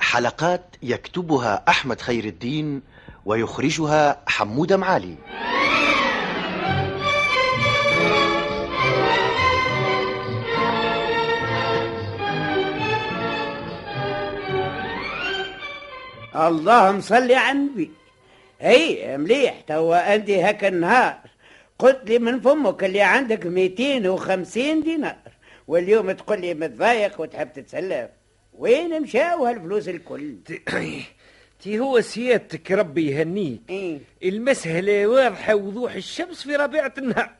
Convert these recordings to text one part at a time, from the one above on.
حلقات يكتبها أحمد خير الدين ويخرجها حمودة معالي. اللهم صل على النبي. أي مليح توا انت هكا النهار. قلت لي من فمك اللي عندك 250 دينار واليوم تقول لي متضايق وتحب تتسلف وين مشاو هالفلوس الكل؟ تي هو سيادتك ربي يهنيك. إيه؟ المسألة واضحة وضوح الشمس في ربيعة النهار.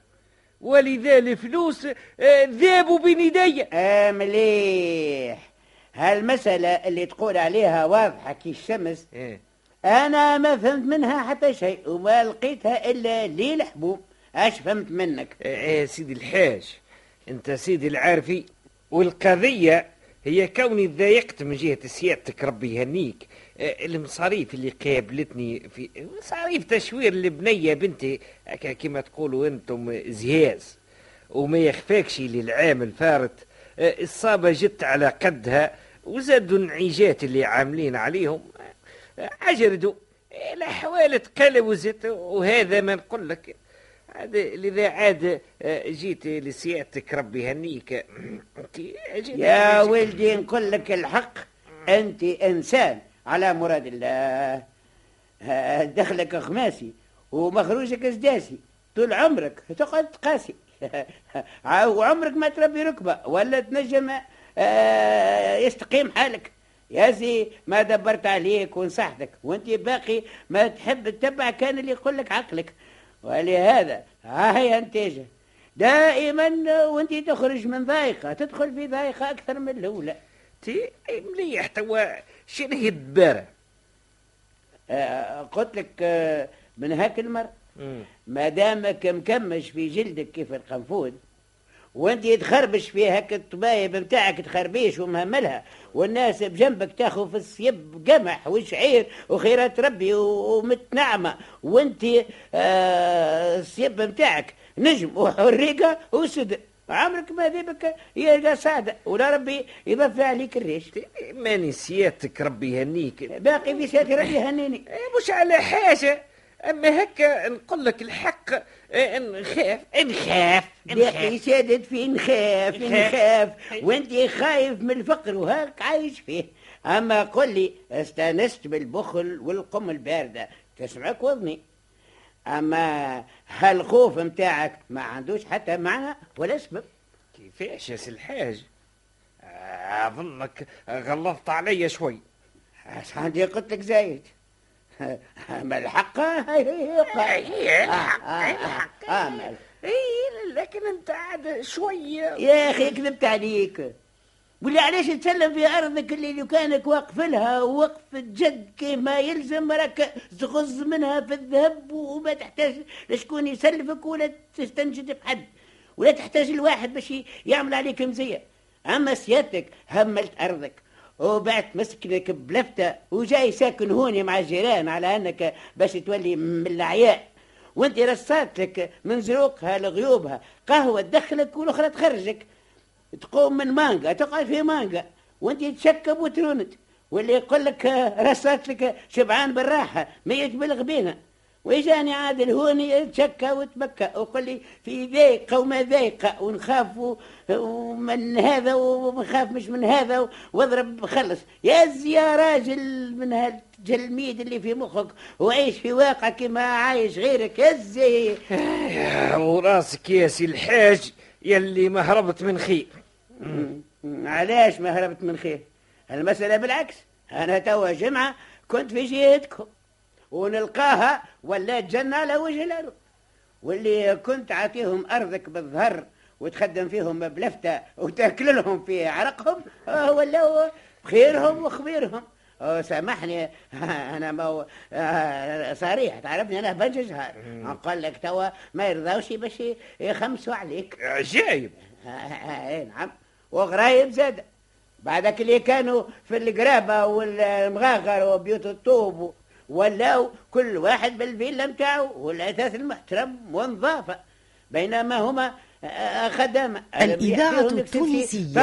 ولذا الفلوس آه، ذابوا بين يدي آه مليح. هالمسألة اللي تقول عليها واضحة كي الشمس إيه. أنا ما فهمت منها حتى شيء وما لقيتها إلا ليل حبوب. أش فهمت منك؟ إيه سيدي الحاج. أنت سيدي العارفي. والقضية هي كوني تضايقت من جهة سيادتك ربي يهنيك. آه، المصاريف اللي قابلتني في مصاريف تشوير البنية بنتي كما تقولوا أنتم زهاز وما يخفاكش للعام الفارط آه، الصابة جت على قدها وزادوا النعيجات اللي عاملين عليهم. آه، عجردوا الأحوال تقلوزت وهذا ما نقول لك. لذا عاد آه، جيت لسيادتك ربي يهنيك. انت جيت يا ولدي نقول لك الحق أنت إنسان على مراد الله. دخلك خماسي ومخروجك سداسي طول عمرك تقعد تقاسي وعمرك ما تربي ركبة ولا تنجم آه، يستقيم حالك. يا سي ما دبرت عليك ونصحتك وانت باقي ما تحب تتبع كان اللي يقول لك عقلك. ولهذا ها هي نتيجة دائما وانت تخرج من ضايقة تدخل في ضايقة أكثر من الأولى. تي مليح توا شنو هي الدبارة. آه، قلت لك آه، من هاك المر ما دامك مكمش في جلدك كيف القنفود وانت تخربش في هاك الطبايب نتاعك تخربيش ومهملها والناس بجنبك تاخذ في الصيب قمح وشعير وخيرات ربي ومتنعمة. وانت آه الصيب نتاعك نجم وحريقه وسد. عمرك ما ذيبك يلقى سعدة ولا ربي يضفي عليك الريش. ماني سيادتك ربي يهنيك. باقي في ساتر ربي هنيني إيه مش على حاجة أما هكا نقول لك الحق. إيه، نخاف نخاف باقي نخاف سادت في نخاف نخاف. وانت خايف من الفقر وهاك عايش فيه. أما قل لي استانست بالبخل والقم الباردة. تسمعك وضني. أما هالخوف متاعك ما عندوش حتى معنى ولا سبب. كيفاش يا الحاج؟ أظنك غلطت علي شوي. عندي قلت لك زايد. اما الحق؟ هي الحق، آه، آه، الحق. آه، اي لكن انت عاد شوية. يا أخي كذبت عليك. واللي علاش تسلم في أرضك اللي لو كانك واقف لها؟ وقف جد كما يلزم راك تغز منها في الذهب وما تحتاج لشكون يسلفك ولا تستنجد بحد ولا تحتاج لواحد باش يعمل عليك مزية. أما سيادتك هملت أرضك. وبعت مسكنك بلفتة وجاي ساكن هوني مع الجيران على أنك باش تولي من العياء وأنت رصات لك من زروقها لغيوبها. قهوة تدخلك والأخرى تخرجك. تقوم من مانجا تقعد في مانجا. وأنت تشكب وتروند واللي يقول لك رصات لك شبعان بالراحة ما يتبلغ بينا ويجاني عادل هوني يتشكى وتبكى. وقال لي في ضيقة وما ضيقة ونخاف ومن هذا ونخاف مش من هذا واضرب خلص. يا زي يا راجل من هالجلميد اللي في مخك وعيش في واقع كما عايش غيرك. يا زي يا وراسك يا سي الحاج يلي ما هربت من خير علاش ما هربت من خير المسألة بالعكس أنا توا جمعة كنت في جهتكم ونلقاها ولات جنة على وجه الأرض واللي كنت عاطيهم أرضك بالظهر وتخدم فيهم بلفتة وتاكل لهم في عرقهم آه، ولاو بخيرهم وخبيرهم. آه، سامحني أنا ما آه، صريح تعرفني أنا بنجزهر نقول لك توا ما يرضاوش باش يخمسوا عليك. عجايب اي نعم. وغرايب زاد. بعدك اللي كانوا في القرابة والمغاغر وبيوت الطوب ولاو كل واحد بالفيلا متاعو والأثاث المحترم والنظافة بينما هما آه، خدامة الإذاعة التونسية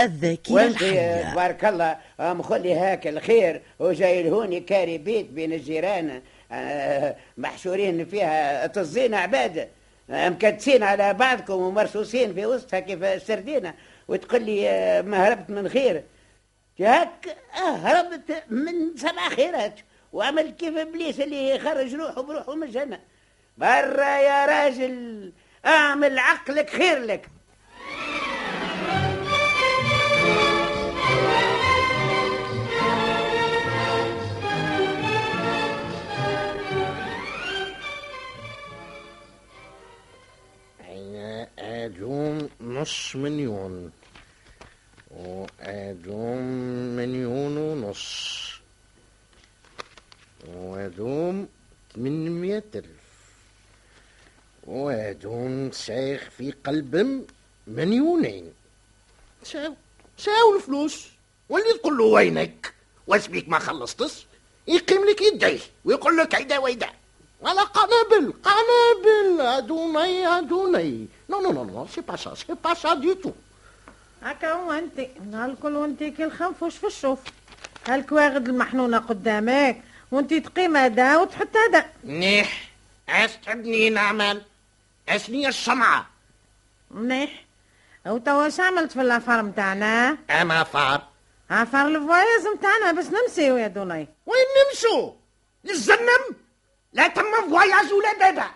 الذاكرة الحية. تبارك الله. آه، مخلي هاك الخير. وجاي لهوني كاري بيت بين الجيران. آه، محشورين فيها تزين عباد. آه، مكدسين على بعضكم ومرصوصين في وسطها كيف السردينة. وتقول لي آه، ما هربت من خير. هاك آه، هربت من سبع خيرات. وعمل كيف إبليس اللي يخرج روحه بروحه من الجنه برا يا راجل أعمل عقلك خير لك. أدوم نص مليون؟ وأدوم مليون ونص. وأدوم ثمانمية ألف. وأدوم سايخ في قلبهم مليونين. ساو ساو الفلوس؟ واللي تقول له وينك؟ واسبيك ما خلصتش؟ يقيم لك يديه ويقول لك عيدا ويدا. على قنابل قنابل ادوني ادوني نو نو نو نو سي با سا سي با سا دي تو هكا هو أنت هالكل وأنت كي الخنفوش في الشوف؟ هالك واخد المحنونة قدامك؟ وانت تقيم هذا وتحط هذا. منيح. اش تحبني نعمل. اشني الصنعة منيح. أو توا اش عملت في الأفار متاعنا؟ أما فار. عفار الفوايز متاعنا بس نمسيو يا دوني. وين نمشوا؟ للزنم لا تم فواياج ولا بابا.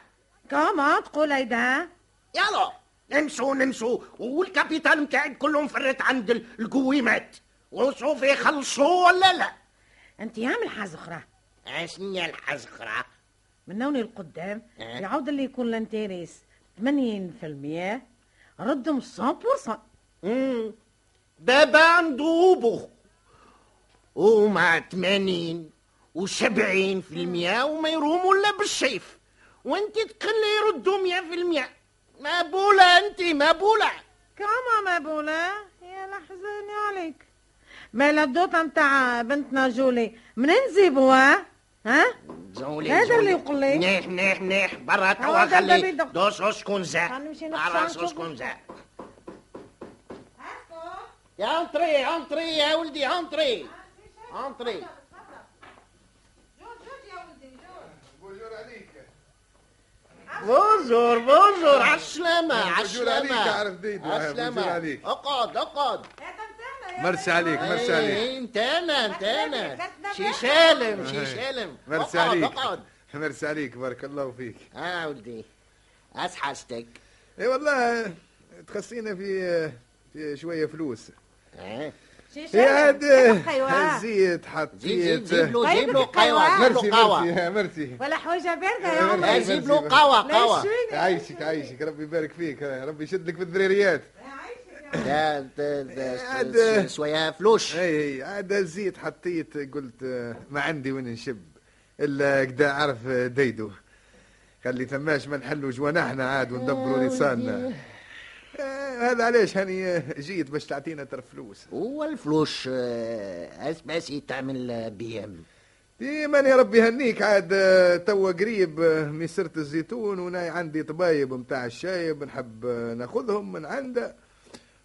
كما تقول هيدا. يلا نمشوا نمشوا. والكابيتال متاعي كلهم فرت عند ال- القويمات. وشوف يخلصوا ولا لا. أنت يعمل حاجة أخرى. اشني الحزقرة من نوني القدام آه. يعود اللي يكون الانتيريس 80% ردهم 100% مم. بابا عنده أبوه ومع 80 وسبعين في المية وما يروم ولا بالسيف وأنت تقل يردوا مية في المية. مقبولة أنت مقبولة كما مبولة يا لحزاني عليك. ما الدوطة متاع بنتنا جولي منين نجيبوها؟ ها زولي هذا. اللي يقول لي. منيح منيح منيح برا توا خلي. دوس اسكن زا هنمشي نقص برا عنكم. اسكن زا يا انطري انطري يا ولدي انطري انطري bonjour bonjour على السلامة على bonjour عليك السلامة عرف ديد، على bonjour السلامة عليك. أقعد أقعد مرسي عليك مرسي عليك. إيه، انت أنا انت أنا شي سالم شي سالم مرسي اقعد عليك. اقعد. مرسي عليك بارك الله فيك. آه ولدي. اش حاجتك. إي والله تخصينا في في شوية فلوس. آه عاد قيوة. زيت زيد زيد حطيت. جيب له طيب جيب له مرسي له merci merci. ولا حويجة باردة يا آه، عمري جيب له قهوة قهوة. عايشك عايشك. ربي يبارك فيك. ربي يشد لك في الذريريات عاد- شوية فلوس. اي اي عاد الزيت حطيت قلت آه، ما عندي وين نشب. إلا كدا عرف آه، ديدو. خلي ثماش ما نحلوا جوانحنا عاد وندبروا لساننا. آه، هذا علاش هاني جيت باش تعطينا ترى فلوس. هو الفلوس اش باسي تعمل بيهم. ديما يا ربي هنيك عاد توا قريب مسرة الزيتون وأنا عندي طبايب متاع الشايب نحب ناخذهم من عنده.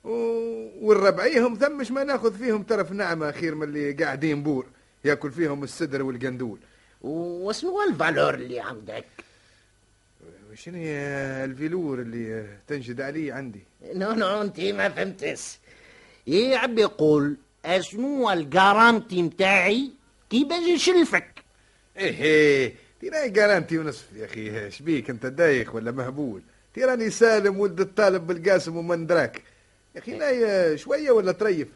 و- ونربعيهم ثمش ما ناخذ فيهم ترف نعمة خير من اللي قاعدين بور ياكل فيهم السدر والقندول. وشنو ال valeur اللي عندك. شنو هي ال valeur اللي تنشد عليه عندي؟ non non انت ما فهمتش. عم يقول اشنو ال garantie متاعي؟ كي باش نسلفك إيه إيه. تيراي garantie ونصف يا أخي. شبيك أنت دايخ ولا مهبول؟ تيراني سالم ولد الطالب بالقاسم ومن دراك يا أخي لا شوية ولا تريف؟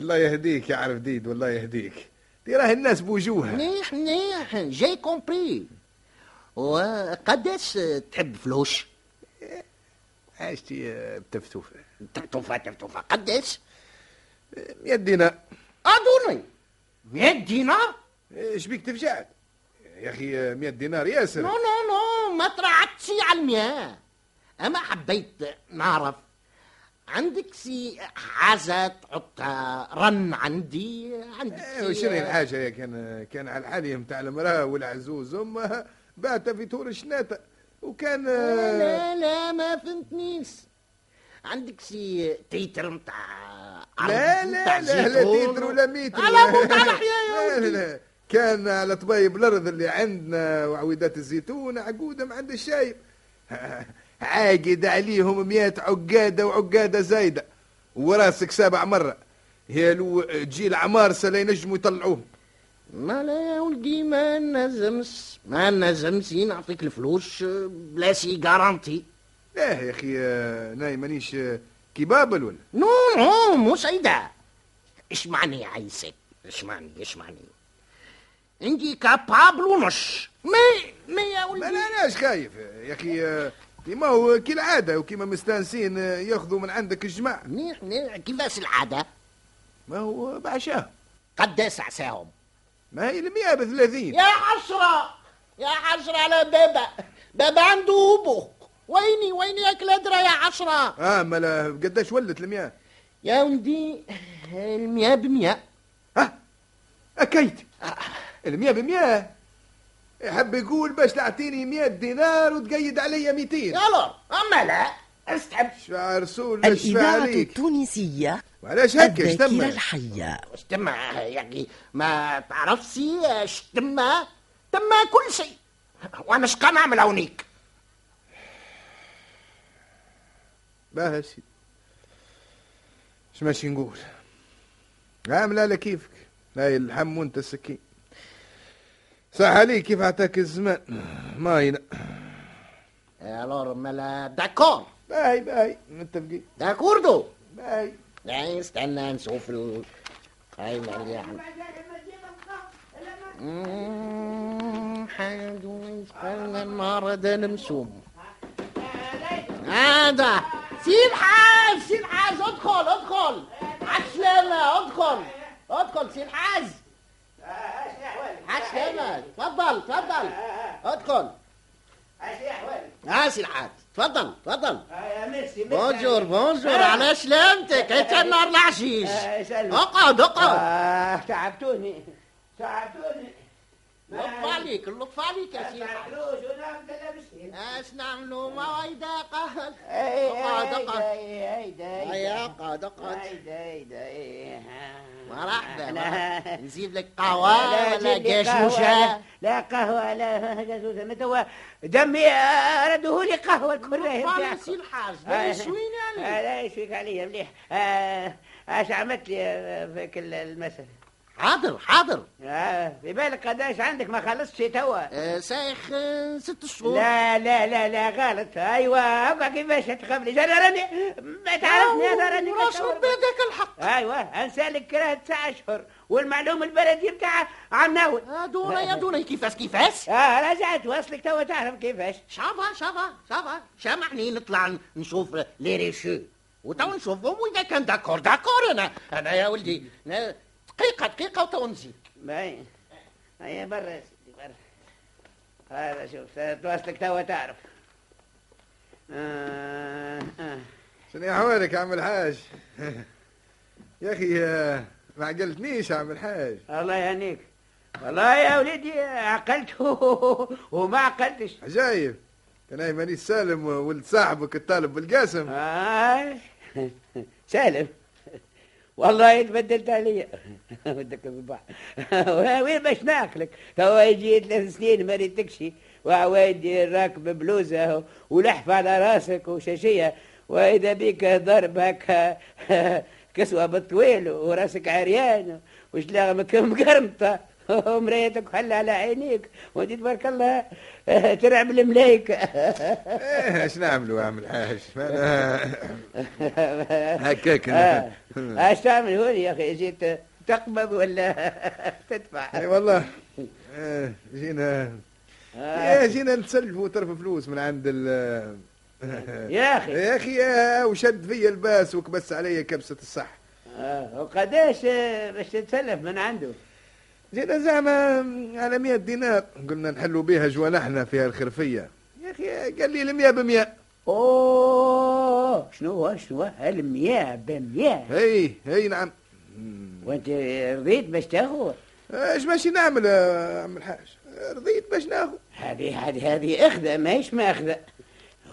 الله يهديك يا عرف ديد والله يهديك. تراه الناس بوجوهها منيح منيح. j'ai compris وقداش تحب فلوس؟ عشتي آه، بتفتوفه تفتوفة تفتوفة قداش؟ 100 دينار. أدوني 100 دينار؟ إيش بيك تفجعت يا أخي آه، 100 دينار ياسر. نو نو نو ما طلعتش على المياه أما حبيت نعرف عندك شي حاجة تحط رهن عندي عندك أيوه سي- شنو الحاجة يا كان كان على الحالي نتاع المرأة والعزوز. أمها بعتها في تور شناته وكان آه، لا لا ما فهمتنيش. عندك سي تيتر متاع لا لا لا لا تيتر ولا ميتر. على موت على حياة يا لا لا لا. كان على طبايب الأرض اللي عندنا وعويدات الزيتون عقودة ما عند الشايب عاقد عليهم مئة عقادة وعقادة زايدة. وراسك سابع مرة. يا لو تجي العمارسه لا ينجموا يطلعوهم. ما لا يا ولدي ما نجمش ما نجمش نعطيك الفلوس بلا سي جارانتي لا يا أخي ناي مانيش كبابل ولا نو نو مو سيدة. إيش معني عايزك إيش معني إيش معني عندي كابابل ونص ما ما يا ما ولدي؟ أنا أناش خايف. يا أخي كيما هو كالعاده وكيما مستانسين آه، ياخذوا من عندك الجماعه منيح منيح. كيفاش العادة؟ ما هو بعشاه قداش عساهم. ما هي المئة بثلاثين. يا حسرة يا حسرة على بابا بابا عنده أبو ويني ويني ياك الهدرة يا حسرة آه ملا قداش ولت المئة؟ يا ولدي المياه بمياه ها أكيد المئة بمئة؟ يحب يقول باش تعطيني مئة دينار وتقيد عليا 200 يلا أما لا استحب شفع رسول الإذاعة التونسية وعلاش هكا؟ الذاكرة الحية. تم يعني ما تعرفش اش تم كل شيء. وأنا شقا نعمل هونيك. باه سيدي. اش ماشي نقول؟ عامل على كيفك. هاي اللحم وأنت السكين صح عليك كيف عطاك الزمان؟ ماينة الور ملا داكور باي باي متفقين داكوردو باي لا استنى نشوف ال هاي مليح مم، حادو يسألنا المرض المسوم هذا. سيب حاج سيب حاج أدخل أدخل. عسلامة أدخل. أدخل سيب حاج. عسلامة تفضل تفضل. ادخل. ها سي الحاج تفضل تفضل. بونجور بونجور على سلامتك. انت النار العشيش اقعد اقعد. آه تعبتوني. تعبتوني. لطف عليك. لطف عليك يا سي الحاج فلوس ونعم تلبسين إيش نعملوا؟ موعد قهل اقعد اقعد. اقعد اقعد. اقعد هيدا مرحبا. نجيب لك قهوة ولا جاشوشة لا. قهوة لا. جاسوسة متى هو؟ دمي آه، ردوه لي قهوة لطف على سي الحاج لا يشويني عليك لا يشويك عليا مليح. آه، اش عملت لي آه، في كل المسألة؟ حاضر حاضر. آه، في بالك قداش عندك؟ ما خلصتش توا. آه، سايخ آه، ست شهور. لا لا لا لا غلط. أيوه ابقى كيفاش تخبري أنا راني. ما تعرفني أنا راني. ربي يديك الحق. أيوه انسالك كراه تسع أشهر. والمعلوم البلدي بتاع عناوي يا دونا يا دونا كيفاش كيفاش؟ آه رجعت وصلك توا تعرف كيفاش. شافا شافا شافا. سامحني نطلع نشوف لي ريشو. وتو نشوفهم وإذا كان داكور داكور أنا. أنا يا ولدي أنا دقيقة دقيقة وتو نزيد. باين هيا برا يا سيدي برا. هذا شوف توصلك توا تعرف. آه آه. شنو احوالك يا عم الحاج يا أخي آه، ما عقلتنيش يا عم الحاج الله يهنيك. والله يا ولدي عقلت وما عقلتش. عجايب. كان هاي مانيش سالم ولد صاحبك الطالب بالقاسم. آه. سالم. والله تبدلت عليا ودك بالبحر وين باش ناكلك؟ توا يجي ثلاث سنين ما ريتكشي وعوايدي راكب بلوزة ولحفة على راسك وشاشية. وإذا بيك ضرب هكا كسوة بالطويل وراسك عريان. وشلاغمك مقرمطة ومرايتك حلة على عينيك وانت تبارك الله ترعب الملايكة. إيه إيش نعملوا يا عم الحاج؟ هكاك. آه. أنا. إيش تعمل هوني يا أخي؟ جيت تقبض ولا تدفع؟ إي والله. آه، جينا. آه. إيه، جينا نتسلفوا طرف فلوس من عند ال- يا أخي. يا أخي وشد فيا الباس وكبس علي كبسة الصح. آه، وقداش آه، باش تتسلف من عنده؟ جينا زعما على 100 دينار. قلنا نحلوا بها جوانحنا في هالخرفيه يا أخي قال لي المية بمية. أوه شنو هو شنو هو؟ المياه بمياه هي هي نعم. وانت رضيت باش تاخذ؟ إيش ماشي نعمل عم الحاج؟ رضيت باش ناخذ. هذه هذه هذه أخذة ماهيش ماخذة.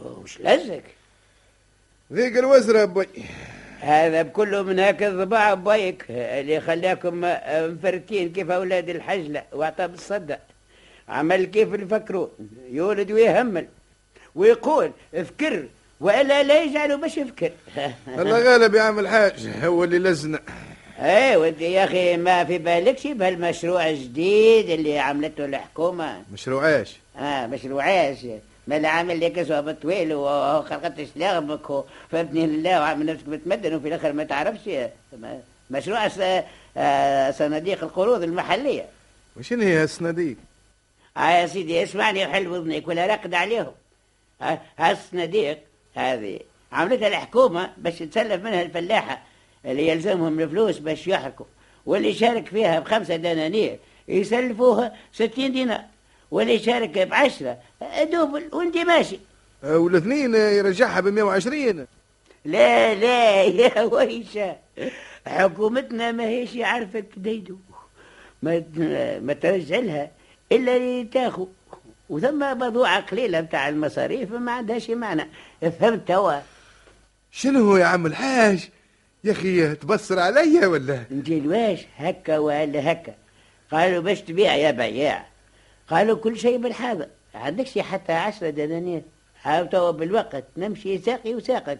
وش لزك؟ ذيك الوزرة بي هذا بكله من هكا الضباع بايك اللي خلاكم مفرتين كيف أولاد الحجلة واعطى بالصدق عمل كيف يفكروا؟ يولد ويهمل ويقول أفكر وإلا لا يجعلوا باش يفكر. الله غالب يا عم الحاج هو اللي لزنا إيه وانت يا أخي ما في بالكش بهالمشروع الجديد اللي عملته الحكومة. مشروع إيش؟ آه مشروعاش ما عامل لك اسوء بطويل وخلقت شلاغمك وفهمتني لله وعامل نفسك بتمدن وفي الآخر ما تعرفش. مشروع آه، صناديق القروض المحلية. وشنو هي الصناديق؟ آه يا سيدي اسمعني وحل وذنك ولا رقد عليهم. ها- هالصناديق هذه عملتها الحكومة باش تسلف منها الفلاحة اللي يلزمهم الفلوس باش يحركوا واللي شارك فيها بخمسة دنانير يسلفوها ستين دينار. واللي شارك بعشرة دوبل وانت ماشي. والاثنين يرجعها ب 120 لا لا يا ويشة حكومتنا ما هيش عارفة ديدو ما ما ترجع لها إلا اللي تاخو. وثم موضوع قليلة بتاع المصاريف ما عندهاش معنى. فهمت توا. شنو هو يا عم الحاج؟ يا أخي تبصر عليا ولا؟ انت الواش هكا ولا هكا. قالوا باش تبيع يا بياع. قالوا كل شيء بالحاضر. عندكش حتى عشرة دنانير. هاو توا بالوقت نمشي ساقي وساقك.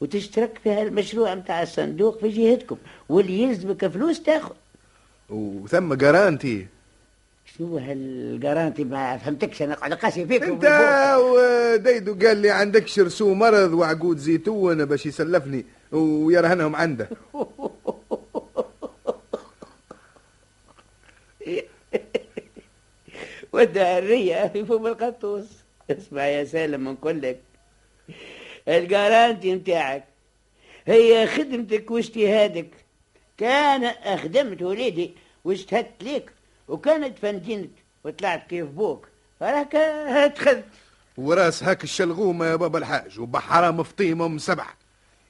وتشترك في هالمشروع متاع الصندوق في جهتكم. واللي يلزمك فلوس تاخذ. وثم جارانتي شنو هالجارانتي ما فهمتكش. أنا قاعد قاسي فيك أنت وديدو قال لي عندكش رسوم مرض وعقود زيتون باش يسلفني ويرهنهم عنده. والدهرية في فم القطوس. اسمع يا سالم من كلك. الجارانتي متاعك هي خدمتك واجتهادك. كان خدمت وليدي واجتهدت ليك وكانت فندينك وطلعت كيف بوك. راك اتخذت وراس هاك الشلغومة يا بابا الحاج وبحرة مفطيمة من سبعة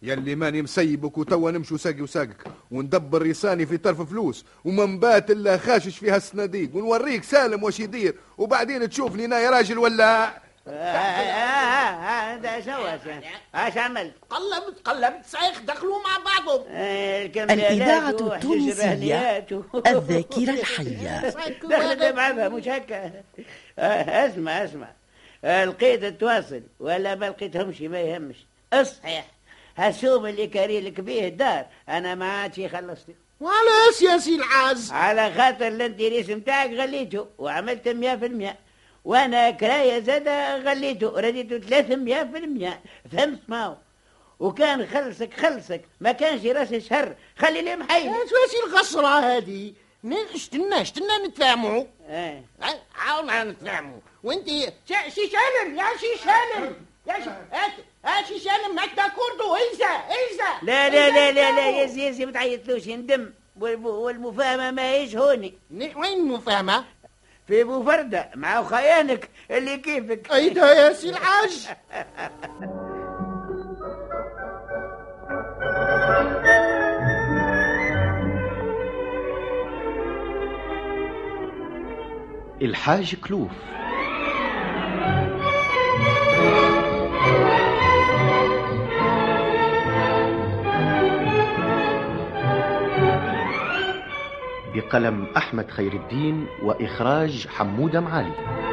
يلي ماني مسيبك وتوا نمشي ساقي وساقك. وندبر ريساني في طرف فلوس وما نبات إلا خاشش فيها الصناديق. ونوريك سالم واش يدير وبعدين تشوفني أنا يا راجل ولا؟ هذا شو اش عملت؟ قلبت قلبت صحيح دخلوا مع بعضهم. الإذاعة التونسية الذاكرة الحية. دخلت بعضها مش هكا. اسمع اسمع. لقيت التواصل ولا ما لقيتهمش ما يهمش. أصحيح. هالسوم اللي كاري لك بيه الدار أنا ما عادش خلصت وعلاش يا سي العاز؟ على خاطر ال intérêts متاعك غليته وعملت مية في المية. وأنا كراية زادة غليته رديته ثلاثة مية في المية. فهمت ماهو. وكان خلصك خلصك. ما كانش رأس الشهر خلي لي محيل إيش واش الغصرة هذه؟ اشتنا اشتنا نتفاهموا آه. عاونا نتفاهموا وانت شي سالم يا شي سالم يا شي شي سالم معك داكوردو انسى انسى. لا لا لا لا لا يزي يزي ما تعيطلوش ندم والم- والمفاهمة ما هيش هوني وين المفاهمة؟ في بوفردة مع خيانك اللي كيفك ايدا يا سي العاج. الحاج كلوف. بقلم أحمد خير الدين وإخراج حمودة معالي.